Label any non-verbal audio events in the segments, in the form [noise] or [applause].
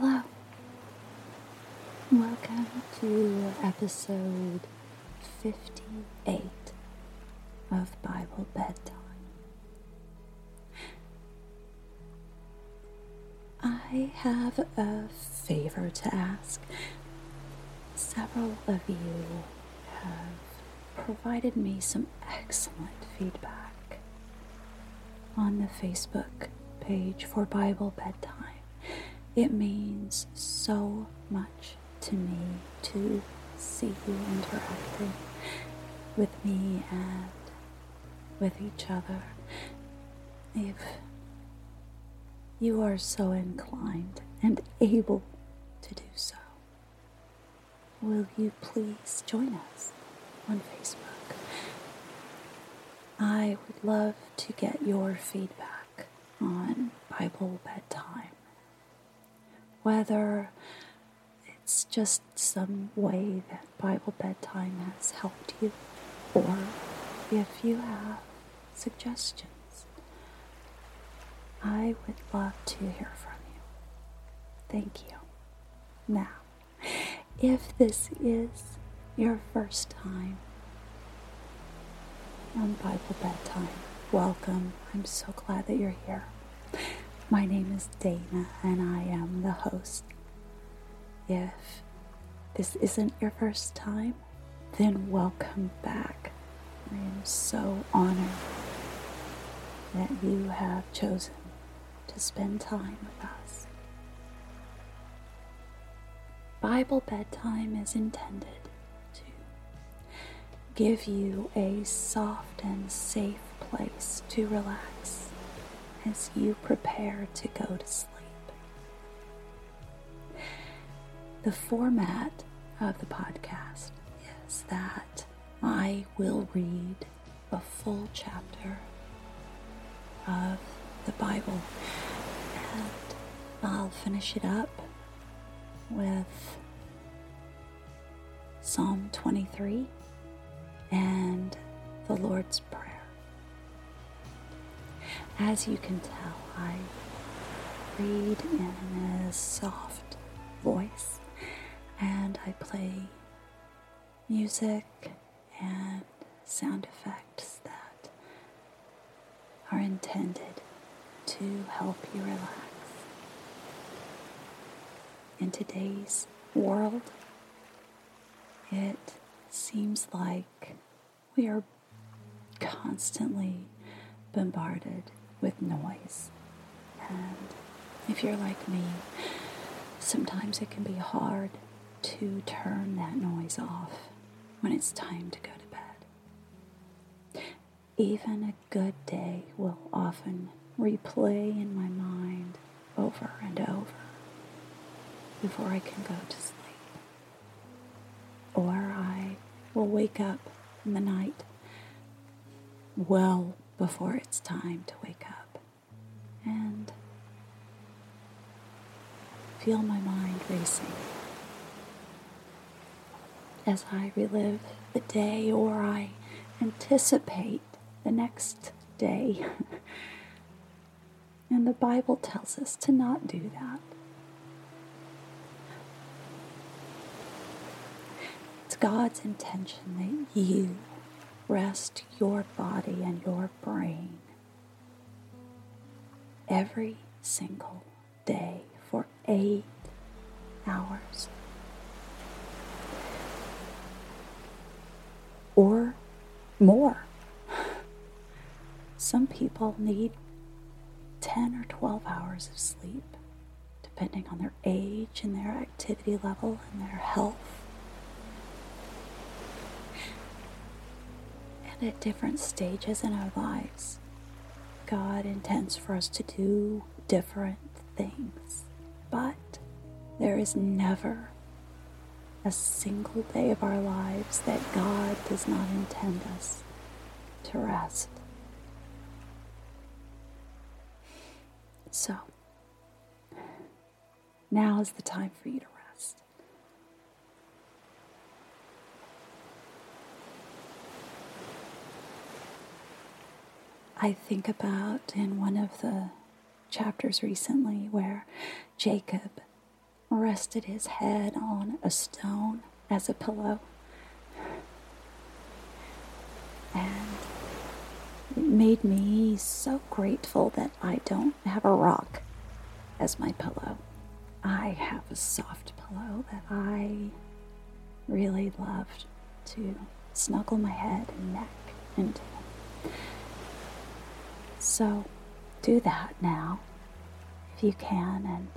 Hello. Welcome to episode 58 of Bible Bedtime. I have a favor to ask. Several of you have provided me some excellent feedback on the Facebook page for Bible Bedtime. It means so much to me to see you interacting with me and with each other. If you are so inclined and able to do so, will you please join us on Facebook? I would love to get your feedback on Bible bedtime whether it's just some way that Bible bedtime has helped you, or if you have suggestions. I would love to hear from you. Thank you. Now, if this is your first time on Bible bedtime, welcome. I'm so glad that you're here. My name is Dana, and I am the host. If this isn't your first time, then welcome back. I am so honored that you have chosen to spend time with us. Bible bedtime is intended to give you a soft and safe place to relax as you prepare to go to sleep. The format of the podcast is that I will read a full chapter of the Bible and I'll finish it up with Psalm 23 and the Lord's Prayer. As you can tell, I read in a soft voice and I play music and sound effects that are intended to help you relax. In today's world, it seems like we are constantly bombarded with noise. And if you're like me, sometimes it can be hard to turn that noise off when it's time to go to bed. Even a good day will often replay in my mind over and over before I can go to sleep. Or I will wake up in the night well before it's time to wake up and feel my mind racing as I relive the day or I anticipate the next day. [laughs] and the Bible tells us to not do that. It's God's intention that you rest your body and your brain every single day for eight hours. Or more. Some people need 10 or 12 hours of sleep, depending on their age and their activity level and their health. At different stages in our lives, God intends for us to do different things. But there is never a single day of our lives that God does not intend us to rest. So, now is the time for you to rest. I think about in one of the chapters recently where Jacob rested his head on a stone as a pillow. And it made me so grateful that I don't have a rock as my pillow. I have a soft pillow that I really love to snuggle my head and neck into. So do that now if you can and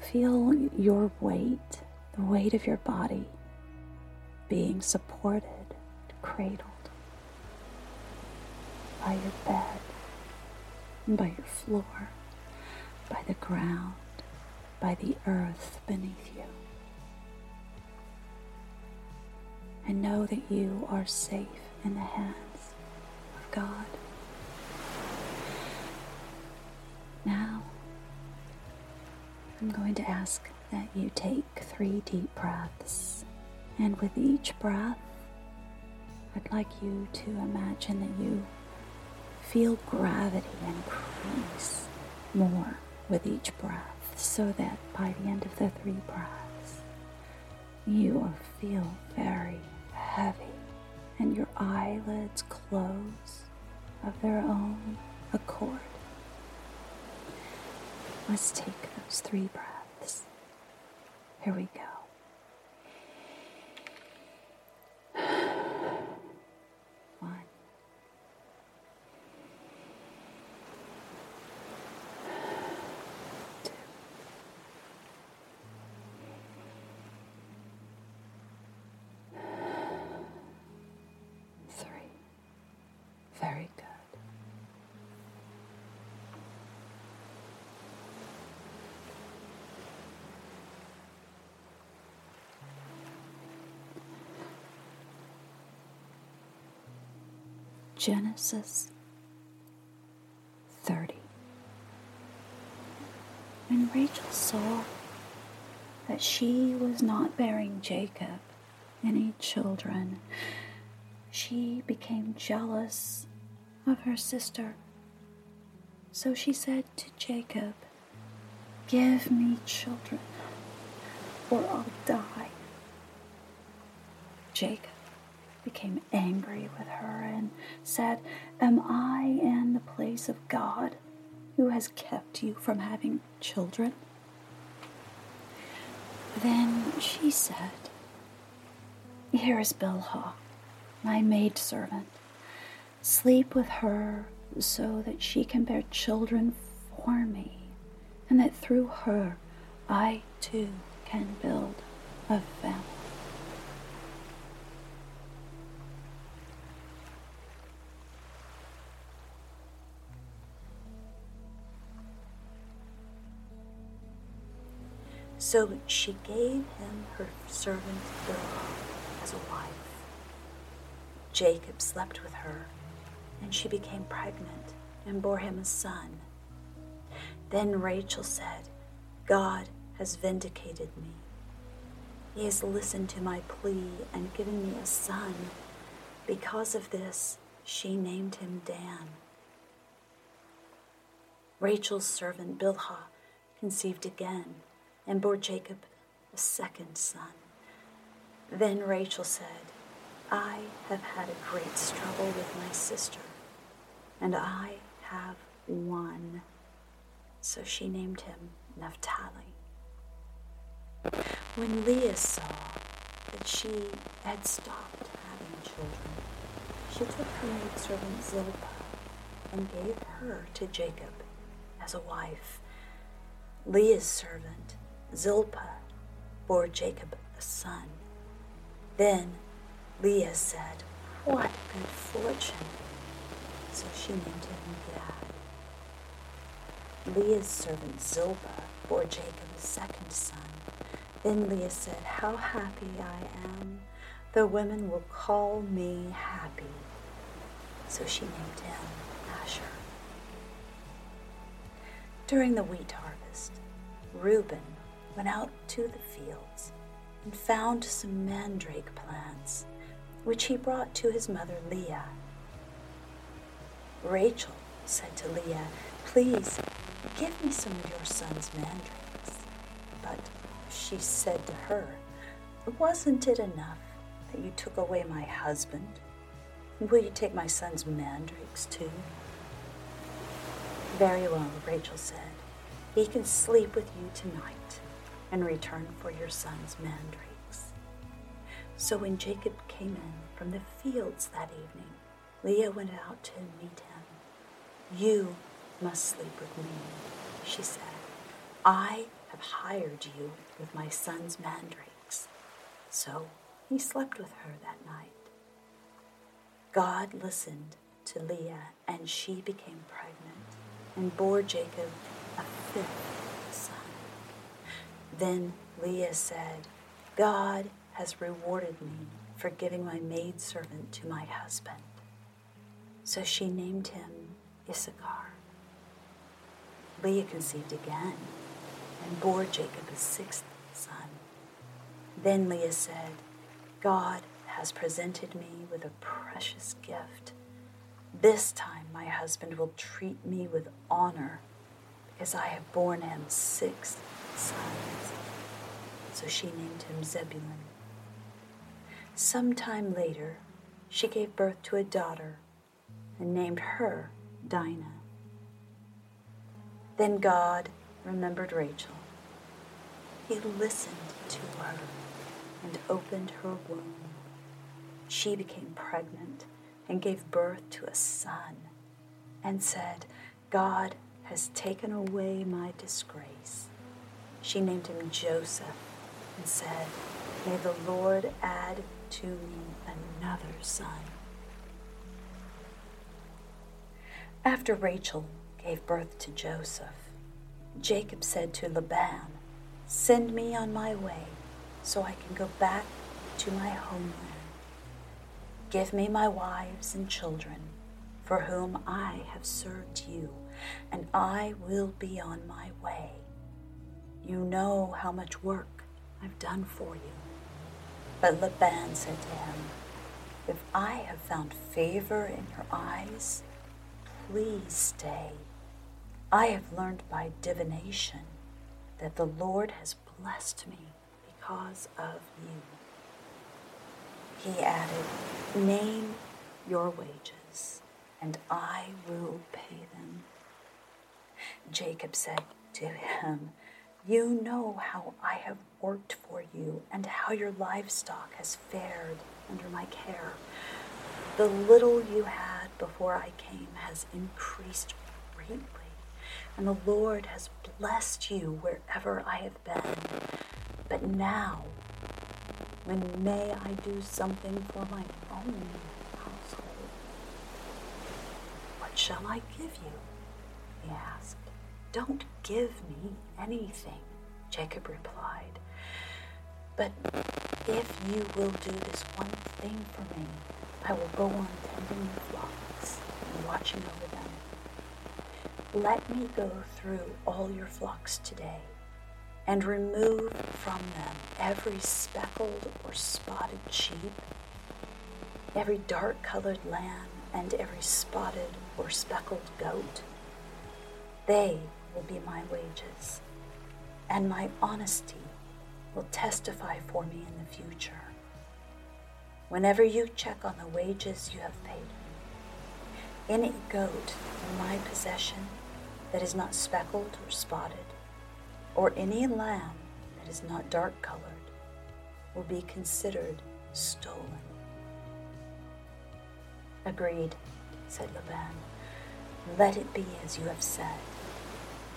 feel your weight, the weight of your body being supported, cradled by your bed, by your floor, by the ground, by the earth beneath you. And know that you are safe in the hands of God. Now, I'm going to ask that you take three deep breaths. And with each breath, I'd like you to imagine that you feel gravity increase more with each breath so that by the end of the three breaths, you feel very heavy and your eyelids close of their own accord. Let's take those three breaths. Here we go. Genesis 30. When Rachel saw that she was not bearing Jacob any children, she became jealous of her sister. So she said to Jacob, Give me children, or I'll die. Jacob became angry with her and said, Am I in the place of God who has kept you from having children? Then she said, Here is Bilhah, my maidservant. Sleep with her so that she can bear children for me, and that through her I too can build a family. So she gave him her servant Bilhah as a wife. Jacob slept with her, and she became pregnant and bore him a son. Then Rachel said, God has vindicated me. He has listened to my plea and given me a son. Because of this, she named him Dan. Rachel's servant Bilhah conceived again and bore Jacob a second son. Then Rachel said, I have had a great struggle with my sister, and I have won. So she named him Naphtali. When Leah saw that she had stopped having children, she took her maidservant Zilpah and gave her to Jacob as a wife. Leah's servant Zilpah bore Jacob a son. Then Leah said, What good fortune! So she named him Gad. Leah's servant Zilpah bore Jacob a second son. Then Leah said, How happy I am! The women will call me happy. So she named him Asher. During the wheat harvest, Reuben went out to the fields and found some mandrake plants, which he brought to his mother Leah. Rachel said to Leah, Please give me some of your son's mandrakes. But she said to her, Wasn't it enough that you took away my husband? Will you take my son's mandrakes too? Very well, Rachel said. He can sleep with you tonight in return for your son's mandrakes. So when Jacob came in from the fields that evening, Leah went out to meet him. You must sleep with me, she said. I have hired you with my son's mandrakes. So he slept with her that night. God listened to Leah, and she became pregnant and bore Jacob a fifth then Leah said, God has rewarded me for giving my maidservant to my husband. So she named him Issachar. Leah conceived again and bore Jacob a sixth son. Then Leah said, God has presented me with a precious gift. This time my husband will treat me with honor because I have borne him six sons. So she named him Zebulun. Some time later, she gave birth to a daughter and named her Dinah. Then God remembered Rachel. He listened to her and opened her womb. She became pregnant and gave birth to a son and said, God has taken away my disgrace. She named him Joseph and said, May the Lord add to me another son. After Rachel gave birth to Joseph, Jacob said to Laban, Send me on my way so I can go back to my homeland. Give me my wives and children, for whom I have served you, and I will be on my way. You know how much work I've done for you. But Laban said to him, If I have found favor in your eyes, please stay. I have learned by divination that the Lord has blessed me because of you. he added, Name your wages, and I will pay them. Jacob said to him, You know how I have worked for you, and how your livestock has fared under my care. The little you had before I came has increased greatly, and the Lord has blessed you wherever I have been. But now, when may I do something for my own household? What shall I give you? He asked. Don't give me anything, Jacob replied. But if you will do this one thing for me, I will go on tending the flocks and watching over them. Let me go through all your flocks today and remove from them every speckled or spotted sheep, every dark colored lamb, and every spotted or speckled goat. They will be my wages, and my honesty will testify for me in the future. Whenever you check on the wages you have paid me, any goat in my possession that is not speckled or spotted, or any lamb that is not dark colored will be considered stolen. Agreed, said Laban. Let it be as you have said.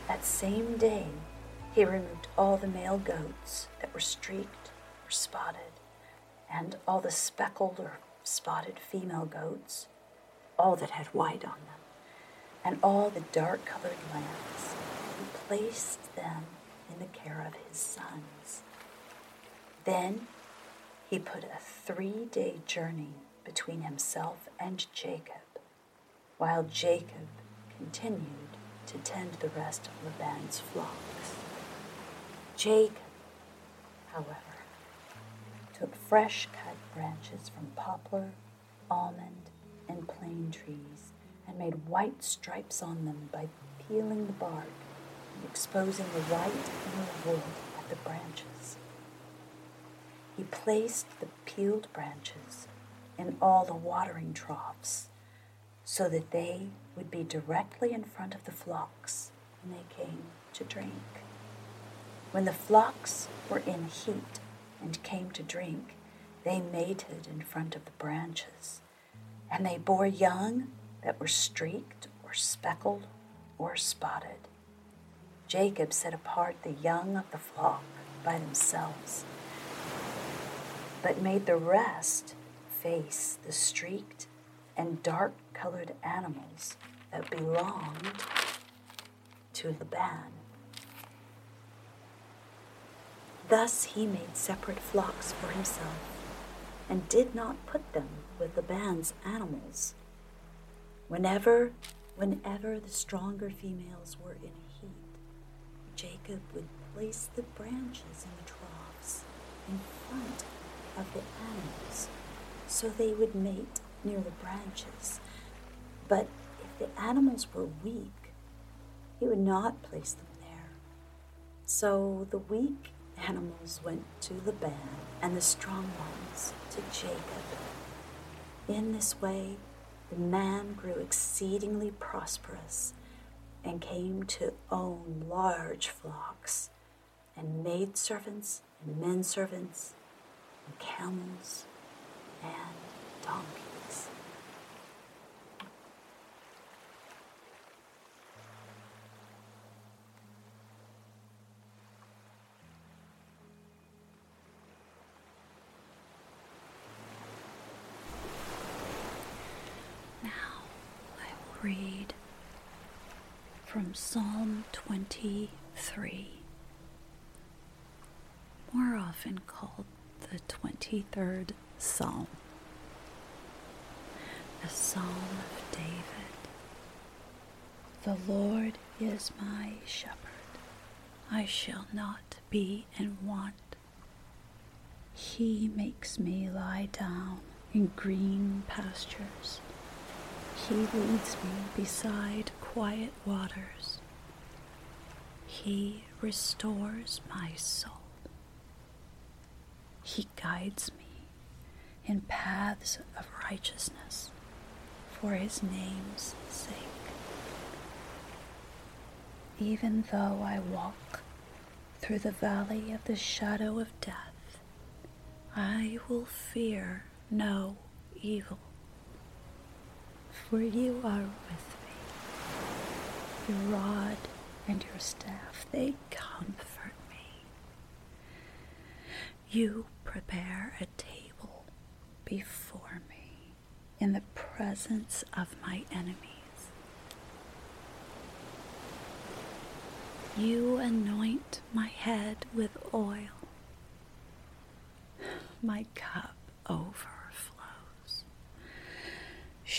That same day he removed all the male goats that were streaked or spotted, and all the speckled or spotted female goats, all that had white on them, and all the dark colored lambs. He placed them in the care of his sons. Then he put a three day journey between himself and Jacob, while Jacob continued to tend the rest of Laban's flocks. Jacob, however, took fresh cut branches from poplar, almond, and plane trees and made white stripes on them by peeling the bark and exposing the white inner wood at the branches. He placed the peeled branches in all the watering troughs so that they would be directly in front of the flocks when they came to drink. When the flocks were in heat and came to drink, they mated in front of the branches, and they bore young that were streaked or speckled or spotted. Jacob set apart the young of the flock by themselves, but made the rest face the streaked and dark colored animals that belonged to the Laban. Thus he made separate flocks for himself and did not put them with the Laban's animals. Whenever, whenever the stronger females were in heat, Jacob would place the branches in the troughs in front of the animals so they would mate near the branches. But if the animals were weak, he would not place them there. So the weak animals went to Laban and the strong ones to Jacob. In this way, the man grew exceedingly prosperous and came to own large flocks, and maid servants and men servants, and camels and donkeys. Now I will read from Psalm 23, more often called the 23rd Psalm, a Psalm of David. The Lord is my shepherd, I shall not be in want. He makes me lie down in green pastures. He leads me beside quiet waters. He restores my soul. He guides me in paths of righteousness for his name's sake. Even though I walk through the valley of the shadow of death, I will fear no evil, for you are with me. Your rod and your staff, they comfort me. You prepare a table before me in the presence of my enemies. You anoint my head with oil. My cup overflows.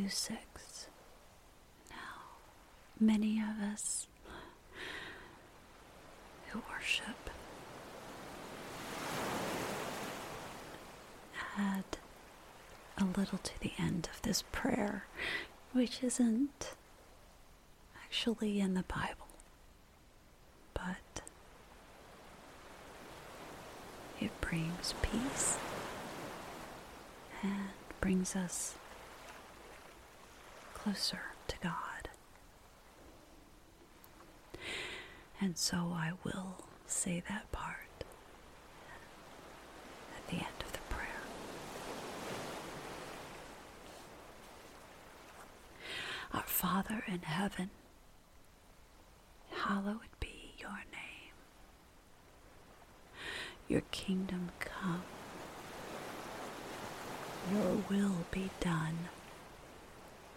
6. Now, many of us who worship add a little to the end of this prayer, which isn't actually in the Bible, but it brings peace and brings us closer to God. And so I will say that part at the end of the prayer. Our Father in heaven, hallowed be your name. Your kingdom come. Your will be done